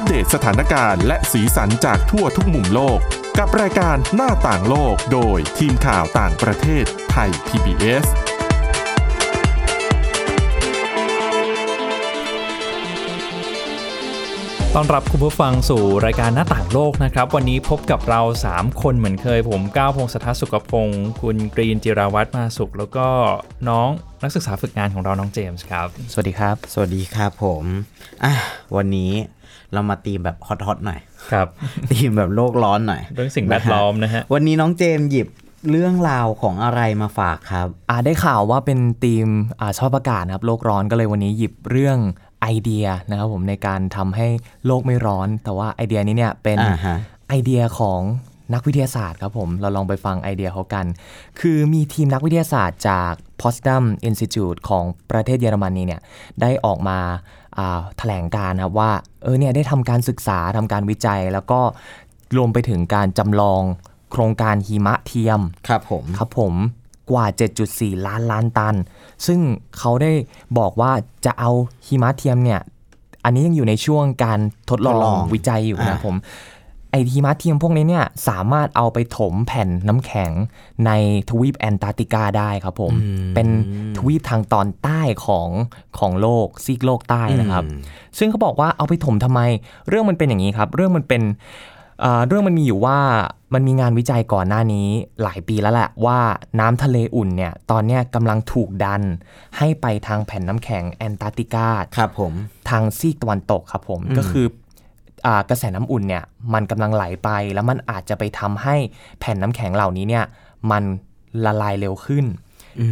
อัปเดตสถานการณ์และสีสันจากทั่วทุกมุมโลก กับรายการหน้าต่างโลกโดยทีมข่าวต่างประเทศไทย PBS ต้อนรับคุณผู้ฟังสู่รายการหน้าต่างโลกนะครับ วันนี้พบกับเรา 3 คนเหมือนเคยผมก้าวพงศธรสุขพงศ์คุณกรีนจิราวัตรมาสุข แล้วก็น้องนักศึกษาฝึกงานของเราน้องเจมส์ครับ สวัสดีครับ สวัสดีครับผมอะวันนี้ เรามาตีมแบบฮอตๆหน่อยครับตีมแบบโลกร้อนหน่อยเรื่องสิ่งแวดล้อมนะฮะวันนี้น้องเจมส์หยิบเรื่องราวของอะไรมาฝากครับอ่าได้ข่าวว่าเป็นทีมอ่าชอบอากาศนะครับ โลกร้อนก็เลยวันนี้หยิบเรื่องไอเดียนะครับผมในการทำให้โลกไม่ร้อน แต่ว่าไอเดียนี้เนี่ยเป็นอ่าฮะไอเดียของนักวิทยาศาสตร์ครับผม เราลองไปฟังไอเดียเขากัน คือมีทีมนักวิทยาศาสตร์จาก Potsdam Institute ของประเทศเยอรมนีเนี่ยได้ออกมาอ่า แถลงการนะครับว่าเออเนี่ยได้ทำการศึกษาทำการวิจัย แล้วก็รวมไปถึงการจำลองโครงการหิมะเทียมครับผมครับผมกว่า 7.4 ล้านล้านตัน ซึ่งเขาได้บอกว่าจะเอาหิมะเทียมเนี่ยอันนี้ยังอยู่ในช่วงการทดลทดลอองงวิจัยอยู่อ่านะผม ไอหิมะเทียมพวกนี้เนี่ยสามารถเอาไปถมแผ่นน้ำแข็งในทวีปแอนตาร์กติกาได้ครับผม เป็นทวีปทางตอนใต้ของของโลกซีกโลกใต้นะครับ ซึ่งเขาบอกว่าเอาไปถมทำไม เรื่องมันเป็นอย่างนี้ครับ เรื่องมันเป็นเอ่อเรื่องมันมีอยู่ว่ามันมีงานวิจัยก่อนหน้านี้หลายปีแล้วแหละว่าน้ำทะเลอุ่นเนี่ยตอนเนี้ยกำลังถูกดันให้ไปทางแผ่นน้ำแข็งแอนตาร์กติกาครับผมทางซีกตะวันตกครับผมก็คืออ่า กระแสน้ำอุ่นเนี่ยมันกำลังไหลไป แล้วมันอาจจะไปทำให้แผ่นน้ำแข็งเหล่านี้เนี่ยมันละลายเร็วขึ้น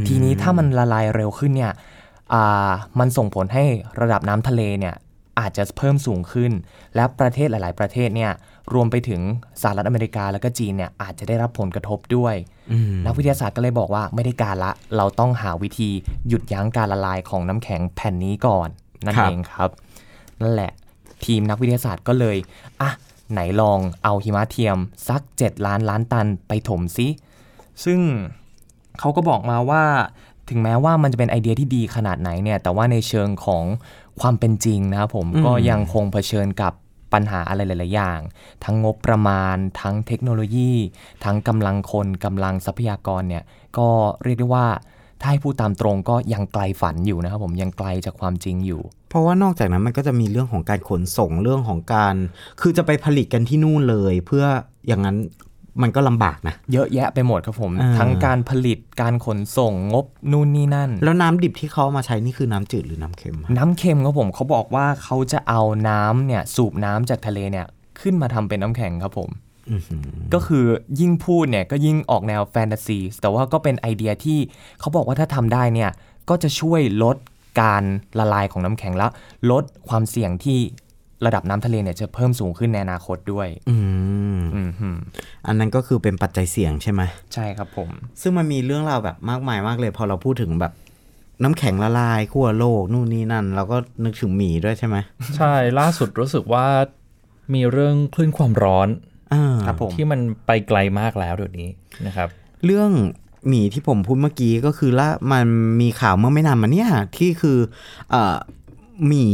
ทีนี้ถ้ามันละลายเร็วขึ้นเนี่ยอ่ามันส่งผลให้ระดับน้ำทะเลเนี่ยอาจจะเพิ่มสูงขึ้น และประเทศหลาย ๆ ประเทศเนี่ยรวมไปถึงสหรัฐอเมริกาแล้วก็จีนเนี่ยอาจจะได้รับผลกระทบด้วย นักวิทยาศาสตร์ก็เลยบอกว่าไม่ได้การละ เราต้องหาวิธีหยุดยั้งการละลายของน้ำแข็งแผ่นนี้ก่อน นั่นครับเองครับ นั่นแหละ ทีมนักวิทยาศาสตร์ก็เลยอะไหนลองเอาหิมะเทียมสัก 7 ล้านล้านตันไปถมซิ ซึ่งเขาก็บอกมาว่าถึงแม้ว่ามันจะเป็นไอเดียที่ดีขนาดไหนเนี่ยแต่ว่าในเชิงของความเป็นจริงนะครับผมก็ยังคงเผชิญกับปัญหาอะไรหลาย ๆ อย่าง ทั้งงบประมาณ ทั้งเทคโนโลยี ทั้งกำลังคนกำลังทรัพยากรเนี่ยก็เรียกได้ว่า ถ้าให้พูดตามตรงก็ยังไกลฝันอยู่นะครับผมยังไกลจากความจริงอยู่ เพราะว่านอกจากนั้นมันก็จะมีเรื่องของการขนส่งเรื่องของการ คือจะไปผลิตกันที่นู่นเลย เพื่ออย่างนั้นมันก็ลำบากนะ เยอะแยะไปหมดครับผมอ่าทั้งการผลิตการขนส่งงบนู่นนี่นั่น แล้วน้ำดิบที่เขาเอามาใช้นี่คือน้ำจืดหรือน้ำเค็มอะน้ำเค็มครับผมเขาบอกว่าเขาจะเอาน้ำเนี่ยสูบน้ำจากทะเลเนี่ยขึ้นมาทำเป็นน้ำแข็งครับผมอื้อหือ ก็คือยิ่งพูดเนี่ยก็ยิ่งออกแนวแฟนตาซี แต่ว่าก็เป็นไอเดียที่เขาบอกว่าถ้าทำได้เนี่ย ก็จะช่วยลดการละลายของน้ำแข็งแล้วลดความเสี่ยงที่ระดับน้ำทะเลเนี่ยจะเพิ่มสูงขึ้นในอนาคตด้วย อืมอืมฮึอันนั้นก็คือเป็นปัจจัยเสี่ยงใช่ไหมใช่ครับผม ซึ่งมันมีเรื่องราวแบบมากมายมากเลย พอเราพูดถึงแบบน้ำแข็งละลายขั้วโลกนู่นนี่นั่น เราก็นึกถึงหมีด้วยใช่ไหม ใช่ล่าสุดรู้สึกว่ามีเรื่องคลื่นความร้อนอ่า ครับผมที่มันไปไกลมากแล้วเดี๋ยวนี้นะครับ เรื่องหมีที่ผมพูดเมื่อกี้ก็คือละมันมีข่าวเมื่อไม่นานมาเนี่ยที่คือเอ่อหมี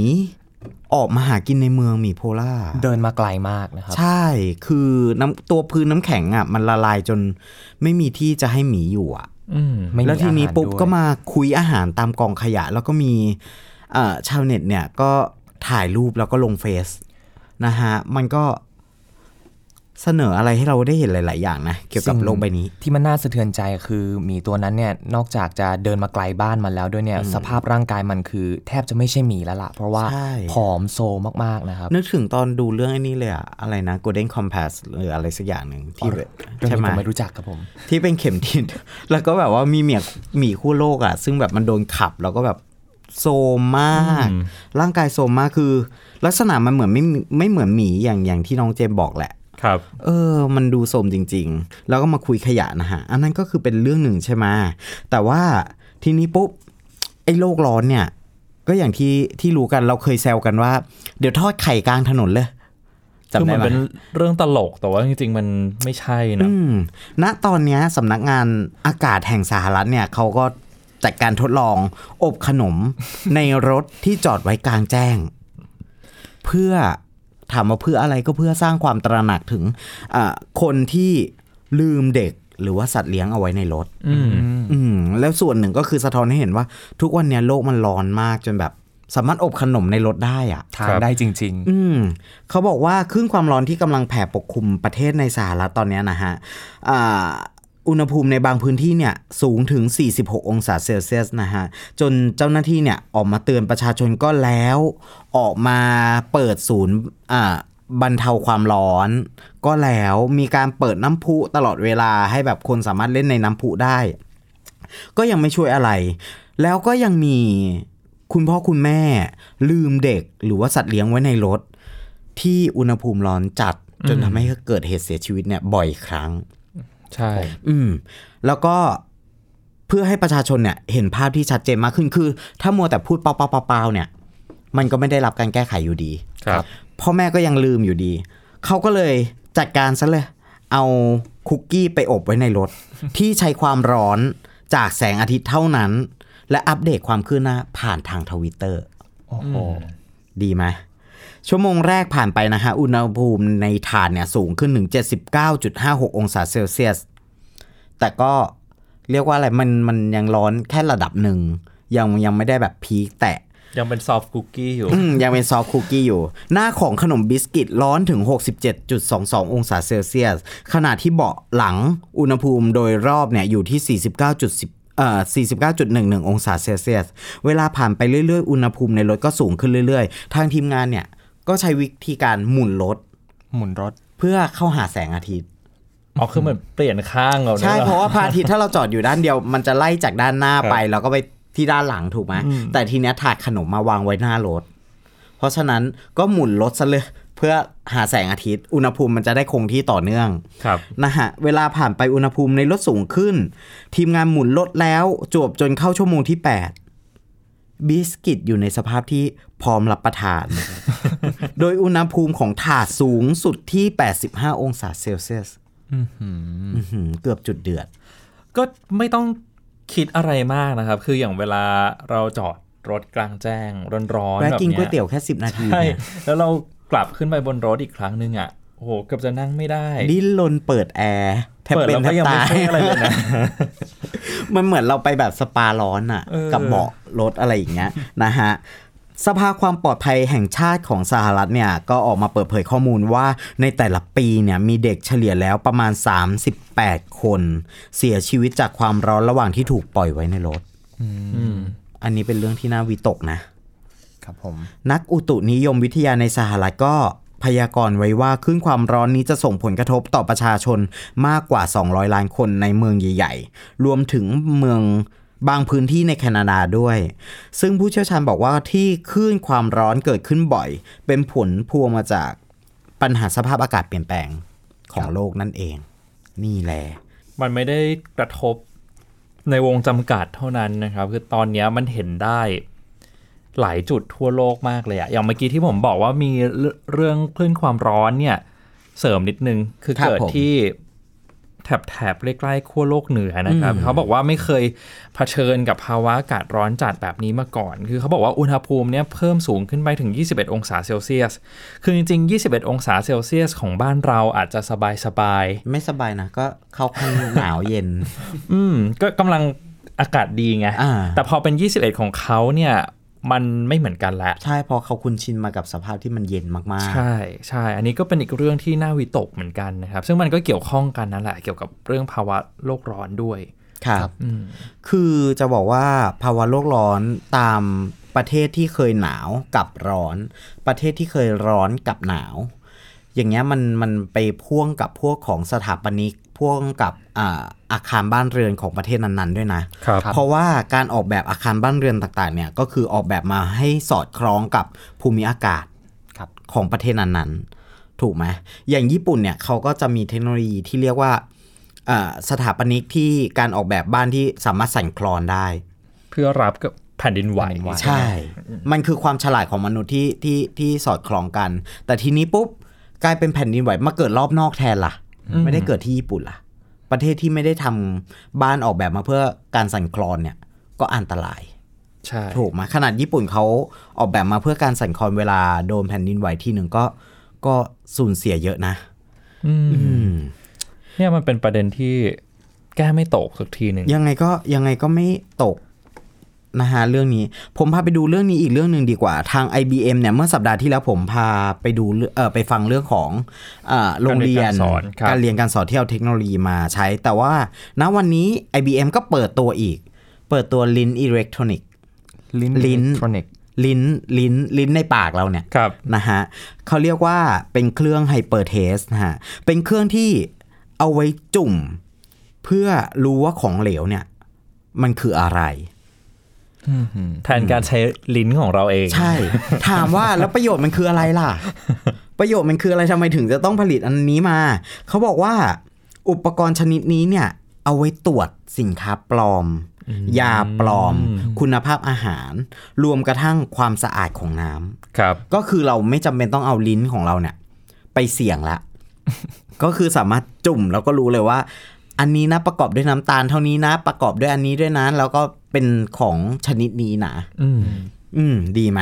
ออกมาหากินในเมืองหมีโพล่าเดินมาไกลมากนะครับใช่คือน้ำตัวพื้นน้ำแข็งอะ มันละลายจนไม่มีที่จะให้หมีอยู่อะอืมไม่มีแล้วทีนี้อาหารปุ๊บด้วยก็มาคุยอาหารตามกองขยะ แล้วก็มีเอ่อชาวเน็ตเนี่ยก็ถ่ายรูปแล้วก็ลงเฟซนะฮะมันก็ เสนออะไรให้เราได้เห็นหลาย ๆ อย่างนะเกี่ยวกับสิ่งโลกใบนี้ ที่มันน่าสะเทือนใจคือหมีตัวนั้นเนี่ยนอกจากจะเดินมาไกลบ้านมันแล้วด้วยเนี่ยสภาพร่างกายมันคือ แทบจะไม่ใช่หมีแล้วล่ะ เพราะว่าใช่ผอมโซมาก ๆ นะครับ นึกถึงตอนดูเรื่องไอ้นี้เลยอะอะไรนะ Golden Compass หรืออะไรสักอย่างหนึ่งที่แบบเรื่องใช่นี้ไหมผมไม่รู้จักครับผม ที่เป็นเข็มทิศแล้วก็แบบว่ามีเมียหมีคู่โลกอะซึ่งแบบมันโดนขับแล้วก็แบบโซมมาก ร่างกายโซมมากคือ ลักษณะมันเหมือนไม่ไม่เหมือนหมีอย่างอย่างที่น้องเจมบอกแหละ ครับ เออ มันดูโสมจริง ๆ แล้วก็มาคุยขยะนะฮะ อันนั้นก็คือเป็นเรื่องหนึ่งใช่ไหมแต่ว่าทีนี้ปุ๊บไอ้โลกร้อนเนี่ย ก็อย่างที่ที่รู้กันเราเคยแซวกันว่า เดี๋ยวทอดไข่กลางถนนเลยคือจำได้มันไหมเป็นเรื่องตลกแต่ว่าจริง ๆ มันไม่ใช่นะอืมณตอนเนี้ยสำนักงานอากาศแห่งสหรัฐเนี่ยเขาก็จัดการทดลองอบขนมในรถที่จอดไว้กลางแจ้ง เพื่อ ถามว่าเพื่ออะไรก็เพื่อสร้างความตระหนักถึงอ่าคนที่ลืมเด็กหรือว่าสัตว์เลี้ยงเอาไว้ในรถ อืมอืมแล้วส่วนหนึ่งก็คือสะท้อนให้เห็นว่า ทุกวันเนี้ยโลกมันร้อนมากจนแบบสามารถอบขนมในรถได้อะทานได้จริงอืมเขาบอกว่าคลื่นความร้อนที่กำลังแผ่ปกคลุมประเทศในสหรัฐตอนเนี้ยนะฮะอ่า อุณหภูมิในบางพื้นที่เนี่ยสูงถึง 46 องศาเซลเซียสนะฮะ จนเจ้าหน้าที่เนี่ยออกมาเตือนประชาชนก็แล้ว ออกมาเปิดศูนย์อ่าบรรเทาความร้อน ก็แล้วมีการเปิดน้ำพุตลอดเวลาให้แบบคนสามารถเล่นในน้ำพุได้ ก็ยังไม่ช่วยอะไร แล้วก็ยังมีคุณพ่อคุณแม่ลืมเด็กหรือว่าสัตว์เลี้ยงไว้ในรถ ที่อุณหภูมิร้อนจัดจนทำให้เกิดเหตุเสียชีวิตเนี่ยบ่อยครั้ง ใช่ อืม แล้วก็เพื่อให้ประชาชนเนี่ยเห็นภาพที่ชัดเจนมากขึ้นคือ ถ้ามัวแต่พูดเปล่าๆๆๆเนี่ย มันก็ไม่ได้รับการแก้ไขอยู่ดี ครับ พ่อแม่ก็ยังลืมอยู่ดี เขาก็เลยจัดการซะเลย เอาคุกกี้ไปอบไว้ในรถ ที่ใช้ความร้อนจากแสงอาทิตย์เท่านั้น และอัปเดตความคืบหน้าผ่านทางทวิตเตอร์ๆโอ้โหดีไหม ชั่วโมงแรกผ่านไปนะฮะ อุณหภูมิในถาดเนี่ยสูงขึ้นถึง 79.56 องศาเซลเซียส แต่ก็เรียกว่าอะไร มันมันยังร้อนแค่ระดับหนึ่ง ยังยังไม่ได้แบบ peak แตก ยังเป็น soft cookie อยู่อืมยังเป็น soft cookie อยู่ หน้าของขนมบิสกิตร้อนถึง 67.22 องศาเซลเซียส ขณะที่เบาะหลังอุณหภูมิโดยรอบเนี่ยอยู่ที่ 49.10เอ่อ49.11 องศาเซลเซียส เวลาผ่านไปเรื่อยๆ อุณหภูมิในรถก็สูงขึ้นเรื่อยๆ ทางทีมงานเนี่ย ก็ใช้วิธีการหมุนรถ หมุนรถ เพื่อเข้าหาแสงอาทิตย์อ๋อคือเหมือนเปลี่ยนข้างเราใช่นี่ยหอเพราะว่าพระอาทิตย์ถ้าเราจอดอยู่ด้านเดียว มันจะไล่จากด้านหน้าไปครับแล้วก็ไปที่ด้านหลังถูกไหมแต่ทีเนี้ยถาดขนมมาวางไว้หน้ารถ เพราะฉะนั้นก็หมุนรถซะเลยเพื่อหาแสงอาทิตย์ อุณหภูมิมันจะได้คงที่ต่อเนื่องครับนะฮะเวลาผ่านไปอุณหภูมิในรถสูงขึ้น ทีมงานหมุนรถแล้วจวบจนเข้าชั่วโมงที่ 8 บิสกิตอยู่ในสภาพที่พร้อมรับประทาน โดยอุณหภูมิของถาดสูงสุดที่ 85 องศาเซลเซียสอื้อหือเกือบจุดเดือด ก็ไม่ต้องคิดอะไรมากนะครับ คืออย่างเวลาเราจอดรถกลางแจ้งร้อนๆแวะแบบกินเนี้ก๋วยเตี๋ยวแค่ 10 นาทีใช่เนี่ยแล้วเรากลับขึ้นไปบนรถอีกครั้งหนึ่งอะโอ้โหเกือบจะนั่งไม่ได้ ดิ้นรนเปิดแอร์ แทบเปิดเป็นแล้วแทก็บยังไม่ตายใช่อะไรเลยนะมันเหมือนเราไปแบบสปาร้อนอะเออกับเบาะรถอะไรอย่างเงี้ยนะฮะสภาความปลอดภัยแห่งชาติของสหรัฐเนี่ยก็ออกมาเปิดเผยข้อมูลว่าในแต่ละปีเนี่ยมีเด็กเฉลี่ยแล้วประมาณ 38 คน เสียชีวิตจากความร้อนระหว่างที่ถูกปล่อยไว้ในรถอืมอันนี้เป็นเรื่องที่น่าวิตกนะ ครับผม นักอุตุนิยมวิทยาในสหรัฐก็ พยากรณ์ไว้ว่าคลื่นความร้อนนี้จะส่งผลกระทบต่อประชาชนมากกว่า 200 ล้านคนในเมืองใหญ่ ๆ รวมถึงเมืองบางพื้นที่ในแคนาดาด้วย ซึ่งผู้เชี่ยวชาญบอกว่าที่คลื่นความร้อนเกิดขึ้นบ่อย เป็นผลพวงมาจากปัญหาสภาพอากาศเปลี่ยนแปลงของโลกนั่นเอง นี่แหละ มันไม่ได้กระทบในวงจำกัดเท่านั้นนะครับ คือตอนนี้มันเห็นได้ หลายจุดทั่วโลกมากเลยอะอย่างเมื่อกี้ที่ผมบอกว่ามีเรื่องเรื่องคลื่นความร้อนเนี่ย เสริมนิดนึงคือครับเกิดผมที่แถบแถบใกล้ๆขั้วโลกเหนือนะครับอืมเขาบอกว่าไม่เคยเผชิญกับภาวะอากาศร้อนจัดแบบนี้มาก่อน คือเขาบอกว่าอุณหภูมิเนี่ยเพิ่มสูงขึ้นไปถึง 21 องศาเซลเซียส คือจริงๆ 21 องศาเซลเซียสของบ้านเราอาจจะสบายๆ ไม่สบายนะ ก็เข้าข้างหนาวเย็น อืม ก็กำลังอากาศดีไงอ่าแต่พอเป็น 21 ของเขาเนี่ย มันไม่เหมือนกันละใช่เพอเขาคุ้นชินมากับสภาพที่มันเย็นมากๆ ใช่ใช่ อันนี้ก็เป็นอีกเรื่องที่น่าวิตกเหมือนกันนะครับ ซึ่งมันก็เกี่ยวข้องกันนั่นแหละ เกี่ยวกับเรื่องภาวะโลกร้อนด้วยครับอืมคือจะบอกว่าภาวะโลกร้อนตามประเทศที่เคยหนาวกับร้อน ประเทศที่เคยร้อนกับหนาว อย่างเงี้ยมันมันไปพ่วงกับพวกของสถาปนิก พ่วงกับอ่าอาคารบ้านเรือนของประเทศนั้นๆ ด้วยนะครับเพราะว่าการออกแบบอาคารบ้านเรือนต่างๆเนี่ยก็คือออกแบบมาให้สอดคล้องกับภูมิอากาศครับของประเทศนั้นๆ ถูกไหมอย่างญี่ปุ่นเนี่ยเขาก็จะมีเทคโนโลยีที่เรียกว่าอ่าสถาปนิกที่การออกแบบบ้านที่สามารถสั่นคลอนได้ เพื่อรับกับแผ่นดินไหวใช่ มันคือความฉลาดของมนุษย์ที่ที่ที่สอดคล้องกัน แต่ทีนี้ปุ๊บกลายเป็นแผ่นดินไหวมาเกิดรอบนอกแทนล่ะ ไม่ได้เกิดที่ญี่ปุ่นล่ะ ประเทศที่ไม่ได้ทำบ้านออกแบบมาเพื่อการสั่นคลอนเนี่ยก็อันตรายใช่ถูกไหมขนาดญี่ปุ่นเขาออกแบบมาเพื่อการสั่นคลอนเวลาโดนแผ่นดินไหวทีหนึ่งก็ก็สูญเสียเยอะนะอืมอืมเนี่ยมันเป็นประเด็นที่แก้ไม่ตกสักทีหนึ่งยังไงก็ยังไงก็ไม่ตก นะฮะเรื่องนี้ ผมพาไปดูเรื่องนี้อีกเรื่องหนึ่งดีกว่า ทาง IBM เนี่ยเมื่อสัปดาห์ที่แล้วผมพาไปดูเรื่องเออไปฟังเรื่องของเออโรงเรียนการเรียนการสอนครับการเรียนการสอนที่เอาเทคโนโลยีมาใช้ แต่ว่าณวันนี้ IBM ก็เปิดตัวอีก เปิดตัวลิ้นอิเล็กทรอนิกลิ้นลิ้นอิเล็กทรอนิกส์ลิ้นลิ้นลิ้นในปากเราเนี่ยครับนะฮะเขาเรียกว่าเป็นเครื่อง Hypertaste นะฮะเป็นเครื่องที่เอาไว้จุ่ม เพื่อรู้ว่าของเหลวเนี่ย มันคืออะไร แทนการใช้ลิ้นของเราเอง ใช่ ถามว่าแล้วประโยชน์มันคืออะไรล่ะ ประโยชน์มันคืออะไรทำไมถึงจะต้องผลิตอันนี้มา เขาบอกว่าอุปกรณ์ชนิดนี้เนี่ย เอาไว้ตรวจสินค้าปลอม ยาปลอม คุณภาพอาหาร รวมกระทั่งความสะอาดของน้ำครับ ก็คือเราไม่จำเป็นต้องเอาลิ้นของเราเนี่ย ไปเสี่ยงละ ก็คือสามารถจุ่มแล้วก็รู้เลยว่า อันนี้นะประกอบด้วยน้ำตาลเท่านี้นะประกอบด้วยอันนี้ด้วยนะแล้วก็ เป็นของชนิดนี้นะอืม อืม ดีไหม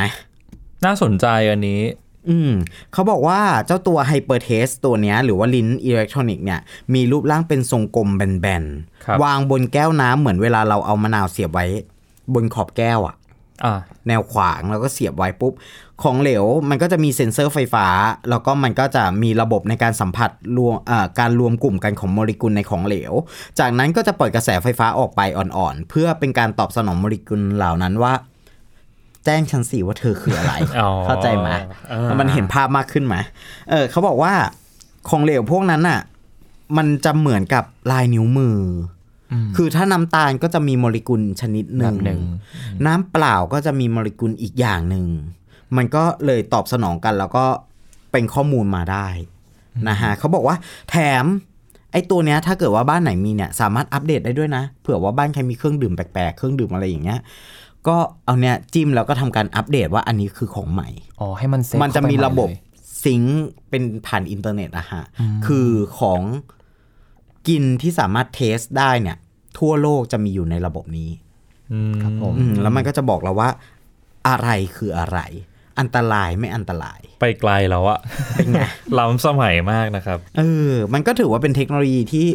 น่าสนใจอันนี้ อืม เขาบอกว่าเจ้าตัว Hypertaste ตัวเนี้ย หรือว่าลิ้นอิเล็กทรอนิกส์เนี่ย มีรูปร่างเป็นทรงกลมแบนครับ ๆ วางบนแก้วน้ำเหมือนเวลาเราเอามะนาวเสียบไว้ บนขอบแก้วอะอ่า แนวขวางแล้วก็เสียบไว้ปุ๊บ ของเหลวมันก็จะมีเซ็นเซอร์ไฟฟ้า แล้วก็มันก็จะมีระบบในการสัมผัสรวมอ่าการรวมกลุ่มกันของโมเลกุลในของเหลว จากนั้นก็จะปล่อยกระแสไฟฟ้าออกไปอ่อนๆ เพื่อเป็นการตอบสนองโมเลกุลเหล่านั้นว่า แจ้งฉันสิว่าเธอคืออะไรอ๋อเข้าใจไหมอ่ามันเห็นภาพมากขึ้นไหมเออเขาบอกว่าของเหลวพวกนั้นน่ะ มันจะเหมือนกับลายนิ้วมืออ คือถ้าน้ำตาลก็จะมีโมเลกุลชนิดหนึ่แบบหนึ่งน้ำเปล่าก็จะมีโมเลกุลอีกอย่างหนึ่ง มันก็เลยตอบสนองกันแล้วก็เป็นข้อมูลมาได้นะฮะเขาบอกว่าแถมไอ้ตัวเนี้ยถ้าเกิดว่าบ้านไหนมีเนี่ยสามารถอัปเดตได้ด้วยนะ เผื่อว่าบ้านใครมีเครื่องดื่มแปลกๆ เครื่องดื่มอะไรอย่างเงี้ยก็เอาเนี้ยจิ้มแล้วก็ทำการอัปเดตว่าอันนี้คือของใหม่อ๋อให้มัน save มันจะมีเข้าไประบบใหเลย sync เป็นผ่านอินเทอร์เน็ตอะฮะคือของ กินที่สามารถ test ได้เนี่ย ทั่วโลกจะมีอยู่ในระบบนี้อืมครับผมอืมแล้วมันก็จะบอกเราว่า อะไรคืออะไร อันตรายไม่อันตราย ไปไกลแล้วอะเป็นไงล้ำสมัยมากนะครับเออมันก็ถือว่าเป็นเทคโนโลยีที่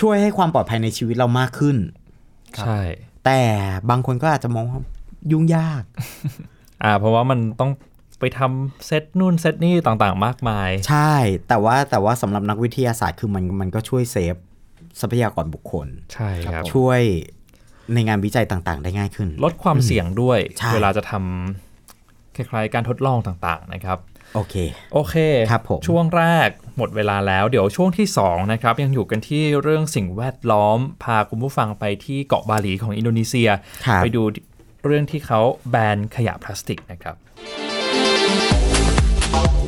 ช่วยให้ความปลอดภัยในชีวิตเรามากขึ้นใช่แต่บางคนก็อาจจะมองว่ายุ่งยาก อ่า เพราะว่ามันต้อง ไปทำเซตนู่นเซตนี่ต่างๆ มากมาย ใช่ แต่ว่าแต่ว่าสำหรับนักวิทยาศาสตร์คือมันมันก็ช่วยเซฟทรัพยากรบุคคล ใช่ครับ ช่วยในงานวิจัยต่างๆ ได้ง่ายขึ้น ลดความเสี่ยงด้วยใช่เวลาจะทำคล้ายๆ การทดลองต่างๆ นะครับ โอเค โอเค ครับผม ช่วงแรกหมดเวลาแล้ว เดี๋ยวช่วงที่2นะครับ ยังอยู่กันที่เรื่องสิ่งแวดล้อม พาคุณผู้ฟังไปที่เกาะบาหลีของอินโดนีเซียครับไปดูเรื่องที่เขาแบนขยะพลาสติกนะครับ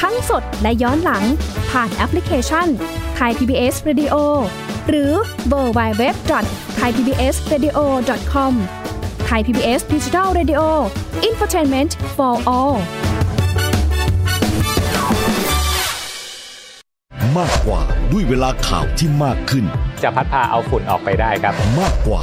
ทั้งสดและย้อนหลังผ่านแอปพลิเคชันไทย PBS Radio หรือ mobile web Thai PBS Radio.com Thai PBS Digital Radio Infotainment for all มากกว่าด้วยเวลาข่าวที่มากขึ้น จะพัดพาเอาฝุ่นออกไปได้ครับ มากกว่า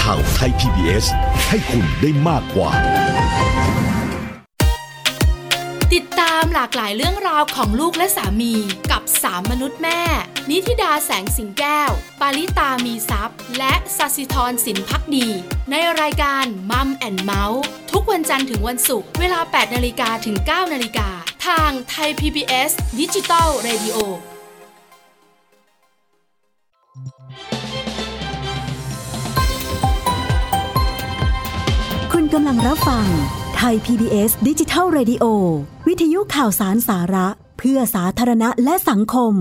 ข่าวไทย PBS ให้คุณได้มากกว่า ติดตามหลากหลายเรื่องราวของลูกและสามีกับสามมนุษย์แม่ นิธิดาแสงสิงแก้ว ปาริตามีซัพ์และสัสิธรสินพักดี ในรายการมัมแอนเมาส์ทุกวันจันทร์ถึงวันศุกร์เวลา 8นาฬิกาถึง 9นาฬิกาทางไทย PBS ดิจิตอล Radio กำลังรับฟัง ไทย PBS ดิจิทัล Radio วิทยุข่าวสารสาระ เพื่อสาธารณะและสังคม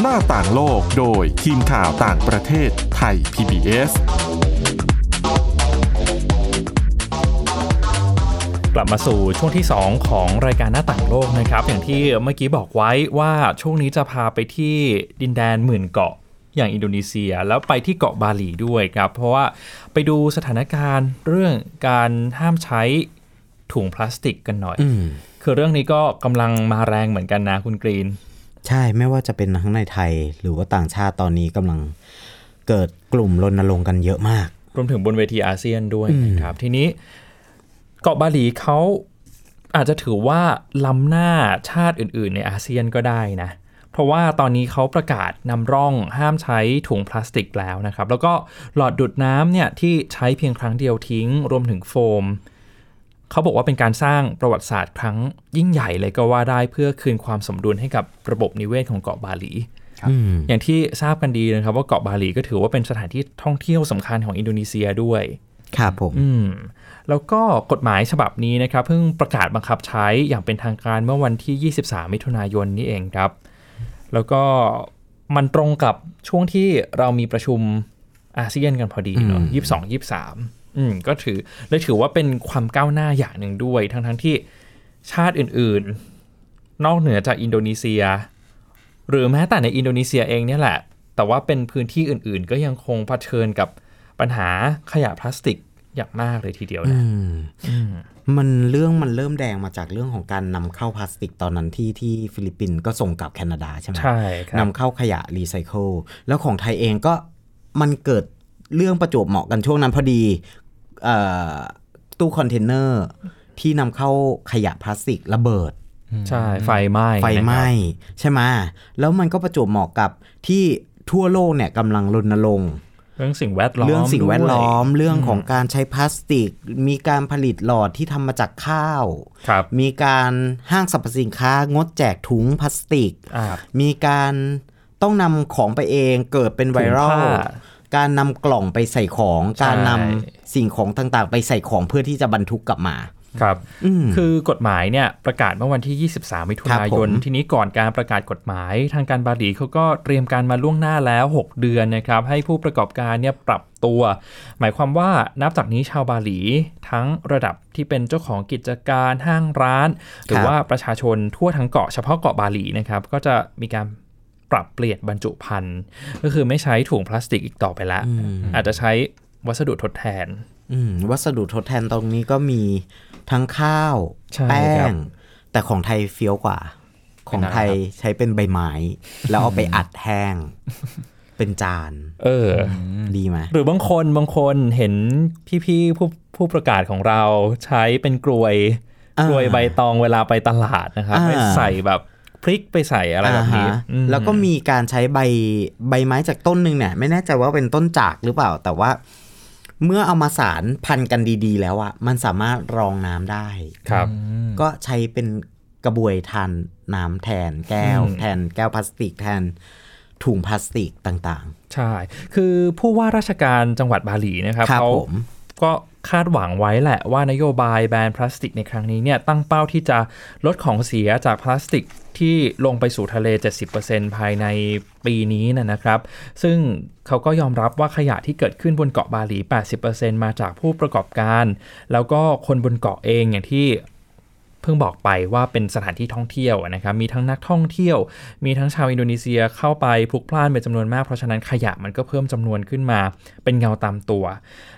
หน้าต่างโลกโดยทีมข่าวต่างประเทศไทย PBS กลับมาสู่ช่วงที่ 2 ของรายการหน้าต่างโลกนะครับ อย่างที่เมื่อกี้บอกไว้ว่าช่วงนี้จะพาไปที่ดินแดนหมื่นเกาะ อย่างอินโดนีเซีย แล้วไปที่เกาะบาหลีด้วยครับ เพราะว่าไปดูสถานการณ์เรื่องการห้ามใช้ถุงพลาสติกกันหน่อยอืมคือเรื่องนี้ก็กำลังมาแรงเหมือนกันนะคุณกรีน ใช่ไม่ว่าจะเป็นทั้งในไทยหรือว่าต่างชาติตอนนี้กำลังเกิดกลุ่มรณรงค์กันเยอะมาก รวมถึงบนเวทีอาเซียนด้วยอืมนะครับ ทีนี้เกาะบาหลีเขาอาจจะถือว่าล้ำหน้าชาติอื่น ๆ ในอาเซียนก็ได้นะ เพราะว่าตอนนี้เขาประกาศนำร่องห้ามใช้ถุงพลาสติกแล้วนะครับ แล้วก็หลอดดูดน้ำเนี่ยที่ใช้เพียงครั้งเดียวทิ้ง รวมถึงโฟมเขาบอกว่าเป็นการสร้างประวัติศาสตร์ครั้งยิ่งใหญ่เลยก็ว่าได้เพื่อคืนความสมดุลให้กับระบบนิเวศของเกาะบาหลีอืมอย่างที่ทราบกันดีนะครับว่าเกาะบาหลีก็ถือว่าเป็นสถานที่ท่องเที่ยวสำคัญของอินโดนีเซียด้วย ครับผมอืมแล้วก็กฎหมายฉบับนี้นะครับเพิ่งประกาศบังคับใช้อย่างเป็นทางการเมื่อวันที่ 23 มิถุนายนนี้เองครับ แล้วก็มันตรงกับช่วงที่เรามีประชุมอาเซียนกันพอดีเนาะอืมยี่สิบสองยี่สิบสามอืมก็ถือเลยถือว่าเป็นความก้าวหน้าอย่างหนึ่งด้วย ทั้งทั้งๆที่ชาติอื่นๆ นอกเหนือจากอินโดนีเซีย หรือแม้แต่ในอินโดนีเซียเองเนี่ยแหละ แต่ว่าเป็นพื้นที่อื่นๆ ก็ยังคงเผชิญกับปัญหาขยะพลาสติกอย่างมากเลยทีเดียวอืนะ มอืมมันเรื่องมันเริ่มแดงมาจากเรื่องของการนำเข้าพลาสติกตอนนั้นที่ที่ฟิลิปปินส์ก็ส่งกลับแคนาดาใช่ไหมใช่ครับนำเข้าขยะรีไซเคิลแล้วของไทยเองก็มันเกิดเรื่องประจวบเหมาะกันช่วงนั้นพอดีเอ่อตู้คอนเทนเนอร์ที่นำเข้าขยะพลาสติกระเบิดใช่ไฟไหม้ไฟไหม้นะครับใช่ไหมแล้วมันก็ประจวบเหมาะกับที่ทั่วโลกเนี่ยกำลังรณรงค์ เรื่องสิ่งแวดล้อมเรื่องสิ่งแวดล้อมด้วยเรื่องของการใช้พลาสติก มีการผลิตหลอดที่ทำมาจากข้าวครับมีการห้างสรรพสินค้างดแจกถุงพลาสติกอ่ามีการต้องนำของไปเองเกิดเป็น viral ถุงผ้าการนำกล่องไปใส่ของใช่การนำสิ่งของต่างๆ ไปใส่ของเพื่อที่จะบรรทุกกลับมา ครับอืมคือกฎหมายเนี่ยประกาศเมื่อวันที่ 23 มิถุนาครับผยมนทีนี้ก่อนการประกาศกฎหมายทางการบาหลีเขาก็เตรียมการมาล่วงหน้าแล้ว 6 เดือนนะครับ ให้ผู้ประกอบการเนี่ยปรับตัว หมายความว่านับจากนี้ชาวบาหลีทั้งระดับที่เป็นเจ้าของกิจการห้างร้าน หรือว่าประชาชนทั่วทั้งเกาะเฉพาะเกาะบาหลีนะครับก็จะมีการปรับเปลี่ยนบรรจุภัณฑ์ก็คือไม่ใช้ถุงพลาสติกอีกต่อไปแล้วอาจจะใช้วัสดุทดแทนอืมวัสดุทดแทนตรงนี้ก็มี ทั้งข้าวใช่แป้ครับงแต่ของไทยเฟี้ยวกว่า ของไทยเป็นอะไรครับใช้เป็นใบไม้แล้วเอาไปอัดแห้ง เป็นจาน เออ ดีไหมหรือบางคนบางคนเห็นพี่ๆผู้ผู้ประกาศของเราใช้เป็นกลวยอ่ากลวยใบตองเวลาไปตลาดนะครับอ่าไปใส่แบบพริกไปใส่อะไรแบบนี้อ่าฮะอืมแล้วก็มีการใช้ใบใบไม้จากต้นหนึ่งเนี่ย ไม่แน่ใจว่าเป็นต้นจากหรือเปล่า แต่ว่า เมื่อเอามาสารพันกันดีๆ แล้วอะมันสามารถรองน้ำได้ครับ ก็ใช้เป็นกระบวยทานน้ำแทนแก้วแทนแก้วพลาสติกแทนถุงพลาสติกต่างใช่ คือผู้ว่าราชการจังหวัดบาหลีนะครับครับเขาผม ก็ คาดหวังไว้แหละว่านโยบายแบนพลาสติกในครั้งนี้เนี่ยตั้งเป้าที่จะลดของเสียจากพลาสติกที่ลงไปสู่ทะเล 70%ภายในปีนี้นะครับ ซึ่งเขาก็ยอมรับว่าขยะที่เกิดขึ้นบนเกาะบาหลี 80%มาจากผู้ประกอบการ แล้วก็คนบนเกาะเองอย่างที่ เพิ่งบอกไปว่าเป็นสถานที่ท่องเที่ยวอะนะครับมีทั้งนักท่องเที่ยว มีทั้งชาวอินโดนีเซียเข้าไปพลุกพล่านเป็นจำนวนมากเพราะฉะนั้นขยะมันก็เพิ่มจำนวนขึ้นมา เป็นเงาตามตัว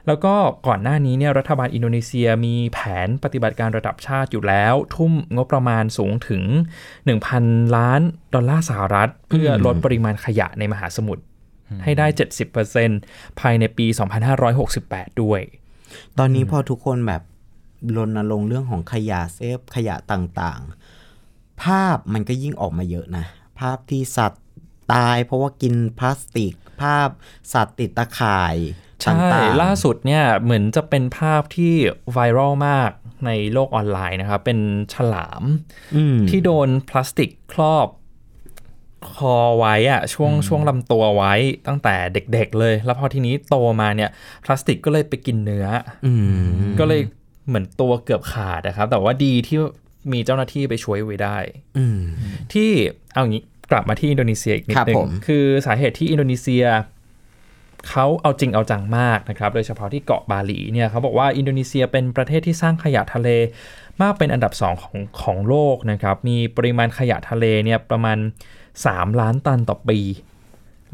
แล้วก็ก่อนหน้านี้เนี่ยรัฐบาลอินโดนีเซียมีแผนปฏิบัติการระดับชาติอยู่แล้ว ทุ่มงบประมาณสูงถึง 1,000 ล้านดอลลาร์สหรัฐ เพื่อลดปริมาณขยะในมหาสมุทรให้ได้ 70%ภายในปี 2568 ด้วยๆตอนนี้พอทุกคนแบบ รณรงค์เรื่องของขยะเซฟขยะต่างๆ ภาพมันก็ยิ่งออกมาเยอะนะ ภาพที่สัตว์ตายเพราะว่ากินพลาสติก ภาพสัตว์ติดตะข่ายตใช่่างๆล่าสุดเนี่ยเหมือนจะเป็นภาพที่ไวรัลมากในโลกออนไลน์นะครับ เป็นฉลามอืมที่โดนพลาสติกครอบคอไว้อะช่วงช่วงลำตัวไว้ตั้งแต่เด็กๆเลย แล้วพอทีนี้โตมาเนี่ย พลาสติกก็เลยไปกินเนื้อออืมก็เลย เหมือนตัวเกือบขาดนะครับ แต่ว่าดีที่มีเจ้าหน้าที่ไปช่วยไว้ได้อืมที่เอางี้กลับมาที่อินโดนีเซียอีกนิดครับนึงผมคือสาเหตุที่อินโดนีเซียเขาเอาจริงเอาจังมากนะครับ โดยเฉพาะที่เกาะบาหลีเนี่ยเขาบอกว่าอินโดนีเซียเป็นประเทศที่สร้างขยะทะเลมากเป็นอันดับสองของของโลกนะครับ มีปริมาณขยะทะเลเนี่ยประมาณ 3 ล้านตันต่อปี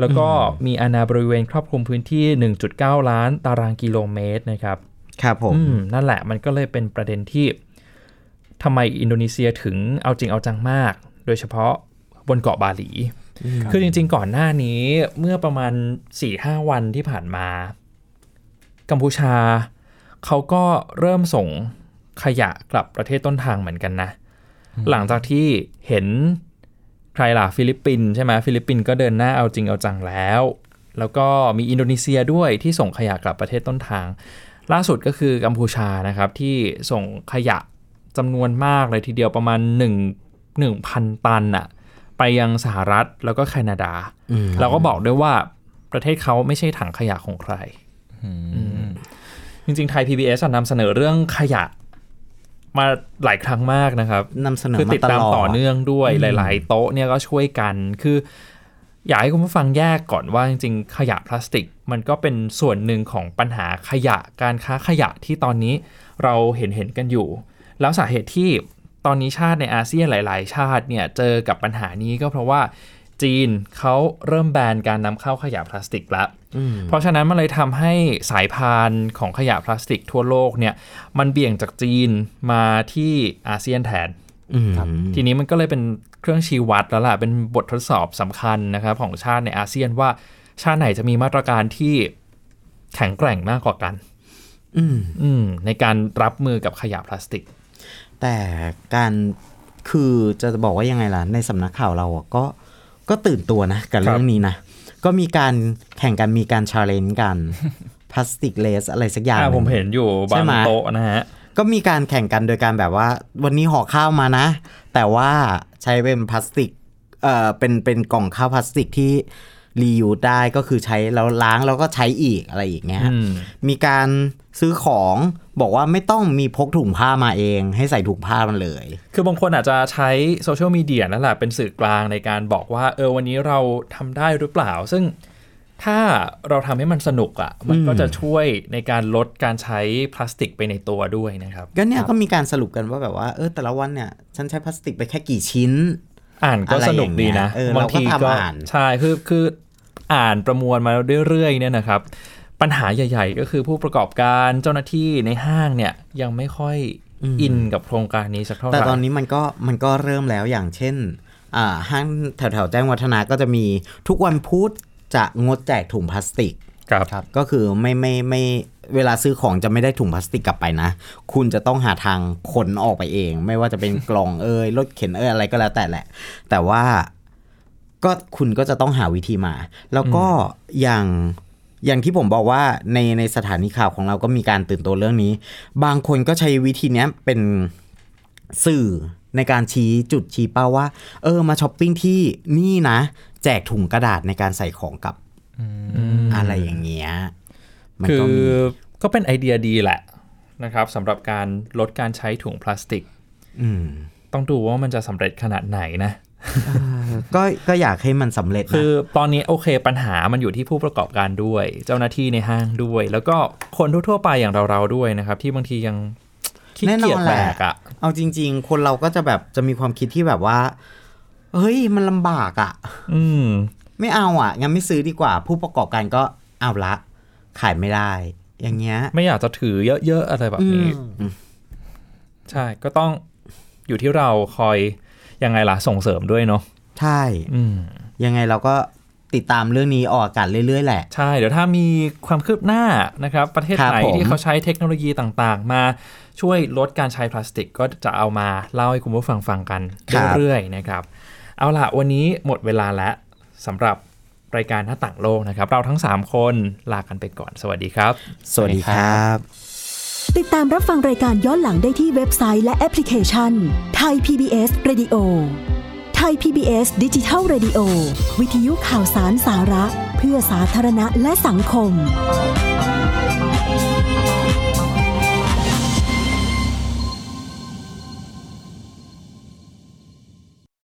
แล้วก็มีอาณาบริเวณครอบคลุมพื้นที่ 1.9 ล้านตารางกิโลเมตรนะครับ ครับผมอืมนั่นแหละมันก็เลยเป็นประเด็นที่ทำไมอินโดนีเซียถึงเอาจริงเอาจังมาก โดยเฉพาะบนเกาะบาหลี คือจริง ๆ ก่อนหน้านี้เมื่อประมาณ 4-5 วันที่ผ่านมา กัมพูชา เขาก็เริ่มส่งขยะกลับประเทศต้นทางเหมือนกันนะ หลังจากที่เห็นใครล่ะฟิลิปปินส์ใช่ไหมฟิลิปปินส์ก็เดินหน้าเอาจริงเอาจังแล้ว แล้วก็มีอินโดนีเซียด้วยที่ส่งขยะกลับประเทศต้นทาง ล่าสุดก็คือกัมพูชานะครับที่ส่งขยะจำนวนมากเลยทีเดียวประมาณ 1 1,000 ตันอะไปยังสหรัฐแล้วก็แคนาดาอืมแล้วก็บอกด้วยว่าประเทศเขาไม่ใช่ถังขยะของใครอืมจริงๆ ไทย PBS อะนำเสนอเรื่องขยะมาหลายครั้งมากนะครับนำเสนอคือมาติดตตามลอดต่อเนื่องด้วยหลาย ๆ โต๊ะเนี่ยก็ช่วยกัน คือ อยากให้คุณผู้ฟังแยกก่อนว่าจริงๆ ขยะพลาสติก มันก็เป็นส่วนหนึ่งของปัญหาขยะการค้าขยะที่ตอนนี้เราเห็นเห็นกันอยู่ แล้วสาเหตุที่ตอนนี้ชาติในอาเซียนหลาย ๆ ชาติเนี่ยเจอกับปัญหานี้ก็เพราะว่าจีนเขาเริ่มแบนการนำเข้าขยะพลาสติกแล้ว เพราะฉะนั้นมันเลยทำให้สายพานของขยะพลาสติกทั่วโลกเนี่ยมันเบี่ยงจากจีนมาที่อาเซียนแทนอืมทีนี้มันก็เลยเป็น เครื่องชี้วัดแล้วล่ะ เป็นบททดสอบสำคัญนะครับของชาติในอาเซียนว่าชาติไหนจะมีมาตรการที่แข็งแกร่งมากกว่ากัน อืมอืมในการรับมือกับขยะพลาสติก แต่การคือจะบอกว่ายังไงล่ะ ในสำนักข่าวเราอะก็ก็ตื่นตัวนะ กับเรื่องนี้นะ ก็มีการแข่งกันมีการ challenge กัน plastic less อะไรสักอย่างอ่านึ่งผมเห็นอยู่บาใช่งไหมโต๊ะนะฮะ ก็มีการแข่งกันโดยการแบบว่า วันนี้ห่อข้าวมานะ แต่ว่าใช้เป็นพลาสติกเอ่อเป็นเป็นกล่องข้าวพลาสติกที่รียูสได้ก็คือใช้แล้วล้างแล้วก็ใช้อีกอะไรอย่างเงี้ยอืมมีการซื้อของบอกว่าไม่ต้องมีพกถุงผ้ามาเอง ให้ใส่ถุงผ้ามันเลย คือบางคนอาจจะใช้โซเชียลมีเดียนั่นแหละเป็นสื่อกลางในการบอกว่า เออวันนี้เราทำได้หรือเปล่า ซึ่ง ถ้าเราทำให้มันสนุกอะ่ะ มันก็จะช่วยในการลดการใช้พลาสติกไปในตัวด้วยนะครับก็เนี่ยก็มีการสรุปกันว่าแบบว่าเออแต่ละวันเนี่ยฉันใช้พลาสติกไปแค่กี่ชิ้น อ่านก็อะไรสนุกดีนะอย่างเงี้ยเออบางทีเราก็ก็ทำอ่านใช่คือคืออ่านประมวลมาเรื่อยๆเนี่ยนะครับ ปัญหาใหญ่ ๆ ก็คือผู้ประกอบการเจ้าหน้าที่ในห้างเนี่ยยังไม่ค่อยอินกับโครงการนี้สักเท่าไหร่แต่ตอนนี้มันก็มันก็เริ่มแล้วอย่างเช่นอ่าห้างแถวแถวๆแจ้งวัฒนาก็จะมีทุกวันพุธ จะงดแจกถุงพลาสติกครับก็คือไม่ไม่ไม่เวลาซื้อของจะไม่ได้ถุงพลาสติกกลับไปนะ คุณจะต้องหาทางขนออกไปเอง ไม่ว่าจะเป็นกล่องเอยรถเข็นเอยอะไรก็แล้วแต่แหละ แต่ว่าก็คุณก็จะต้องหาวิธีมา แล้วก็อย่างอย่างที่ผมบอกว่าในในสถานีข่าวของเราก็มีการตื่นตัวเรื่องนี้ บางคนก็ใช้วิธีเนี้ยเป็นสื่อในการชี้จุดชี้เป้าว่า เออมาช้อปปิ้งที่นี่นะ แจกถุงกระดาษในการใส่ของกลับอะไรอย่างเงี้ยมันคืก็อมีก็เป็นไอเดียดีแหละนะครับสำหรับการลดการใช้ถุงพลาสติกอืมต้องดูว่ามันจะสำเร็จขนาดไหนนะก็ก็อยากให้มันสำเร็จนะคือตอนนี้โอเคปัญหามันอยู่ที่ผู้ประกอบการด้วย เจ้าหน้าที่ในห้างด้วย แล้วก็คนทั่วๆไปอย่างเราๆด้วยนะครับ ที่บางทียังขี้แน่นเกียอจนแบแหละกอะเอาจริง ๆ คนเราก็จะแบบจะมีความคิดที่แบบว่า เฮ้ยมันลำบากอะ่ะ อืม ไม่เอาอะงั้นไม่ซื้อดีกว่า ผู้ประกอบการก็เอาละ ขายไม่ได้ อย่างเงี้ย ไม่อยากจะถือเยอะ ๆ อะไรแบบนี้อืมใช่ก็ต้องอยู่ที่เราคอยยังไงล่ะส่งเสริมด้วยเนาะใช่อืมยังไงเราก็ติดตามเรื่องนี้ออกอากาศเรื่อยๆ แหละ ใช่ เดี๋ยวถ้ามีความคืบหน้านะครับ ประเทศครับไหนผมที่เขาใช้เทคโนโลยีต่างๆ มาช่วยลดการใช้พลาสติก ก็จะเอามาเล่าให้คุณผู้ฟังฟังกัน เรื่อยๆนะครับ เอาล่ะวันนี้หมดเวลาแล้วสำหรับรายการหน้าต่างโลกนะครับ เราทั้ง 3 คนลากันไปก่อน สวัสดีครับ สวัสดีครับ ติดตามรับฟังรายการย้อนหลังได้ที่เว็บไซต์และแอปพลิเคชันไทย PBS Radio ไททย PBS ดิจิทัล Radio วิทยุข่าวสารสาระ เพื่อสาธารณะและสังคม